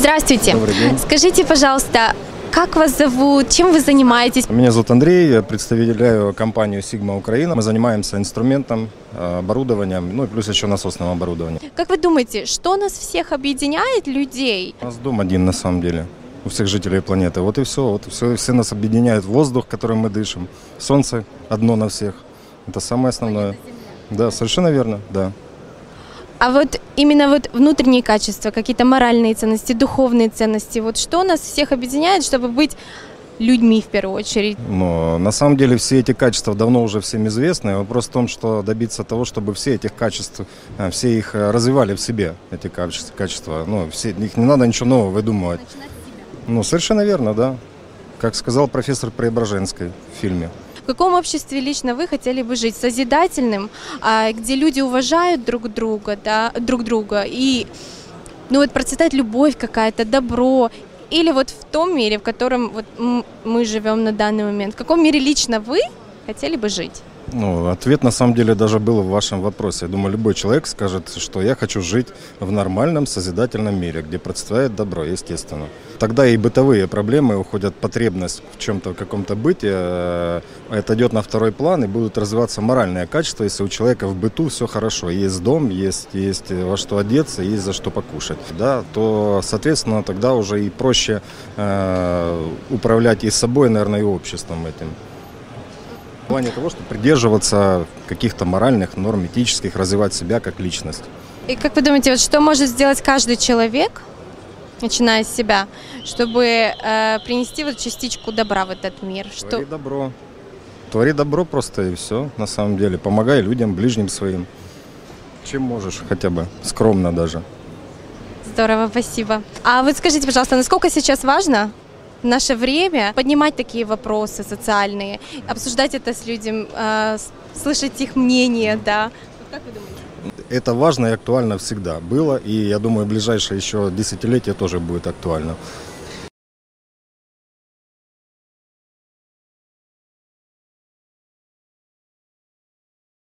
Здравствуйте. Добрый день. Скажите, пожалуйста, как вас зовут, чем вы занимаетесь? Меня зовут Андрей, я представляю компанию Sigma Украина. Мы занимаемся инструментом, э, оборудованием, ну и плюс еще насосным оборудованием. Как вы думаете, что нас всех объединяет, людей? У нас дом один на самом деле, у всех жителей планеты. Вот и все, вот и все, все нас объединяет воздух, которым мы дышим, солнце одно на всех. Это самое основное. Да, совершенно верно, да. А вот именно вот внутренние качества, какие-то моральные ценности, духовные ценности, вот что нас всех объединяет, чтобы быть людьми в первую очередь? Но на самом деле все эти качества давно уже всем известны. Вопрос в том, что добиться того, чтобы все этих качеств, э, все их э, развивали в себе, эти качества. качества. Ну, все, их не надо ничего нового выдумывать. Ну, совершенно верно, да. Как сказал профессор Преображенской в фильме. В каком обществе лично вы хотели бы жить? Созидательным, а, где люди уважают друг друга, да, друг друга, и ну вот процветает любовь какая-то, добро, или вот в том мире, в котором вот мы живем на данный момент. В каком мире лично вы хотели бы жить? Ну, ответ на самом деле даже был в вашем вопросе. Я думаю, любой человек скажет, что я хочу жить в нормальном созидательном мире, где процветает добро, естественно. Тогда и бытовые проблемы уходят, потребность в чем-то, в каком-то быте, э, это идет на второй план, и будут развиваться моральные качества, если у человека в быту все хорошо. Есть дом, есть, есть во что одеться, есть за что покушать. Да, то, соответственно, тогда уже и проще э, управлять и собой, наверное, и обществом этим. Плане того, чтобы придерживаться каких-то моральных норм, этических, развивать себя как личность. И как вы думаете, вот что может сделать каждый человек, начиная с себя, чтобы э, принести вот частичку добра в этот мир? Что... Твори добро. Твори добро просто и все, на самом деле. Помогай людям, ближним своим. Чем можешь, хотя бы, скромно даже. Здорово, спасибо. А вот скажите, пожалуйста, насколько сейчас важно наше время поднимать такие вопросы социальные, обсуждать это с людьми, э, слышать их мнение, да? Как вы думаете? Это важно и актуально всегда было, и я думаю, в ближайшее еще десятилетие тоже будет актуально.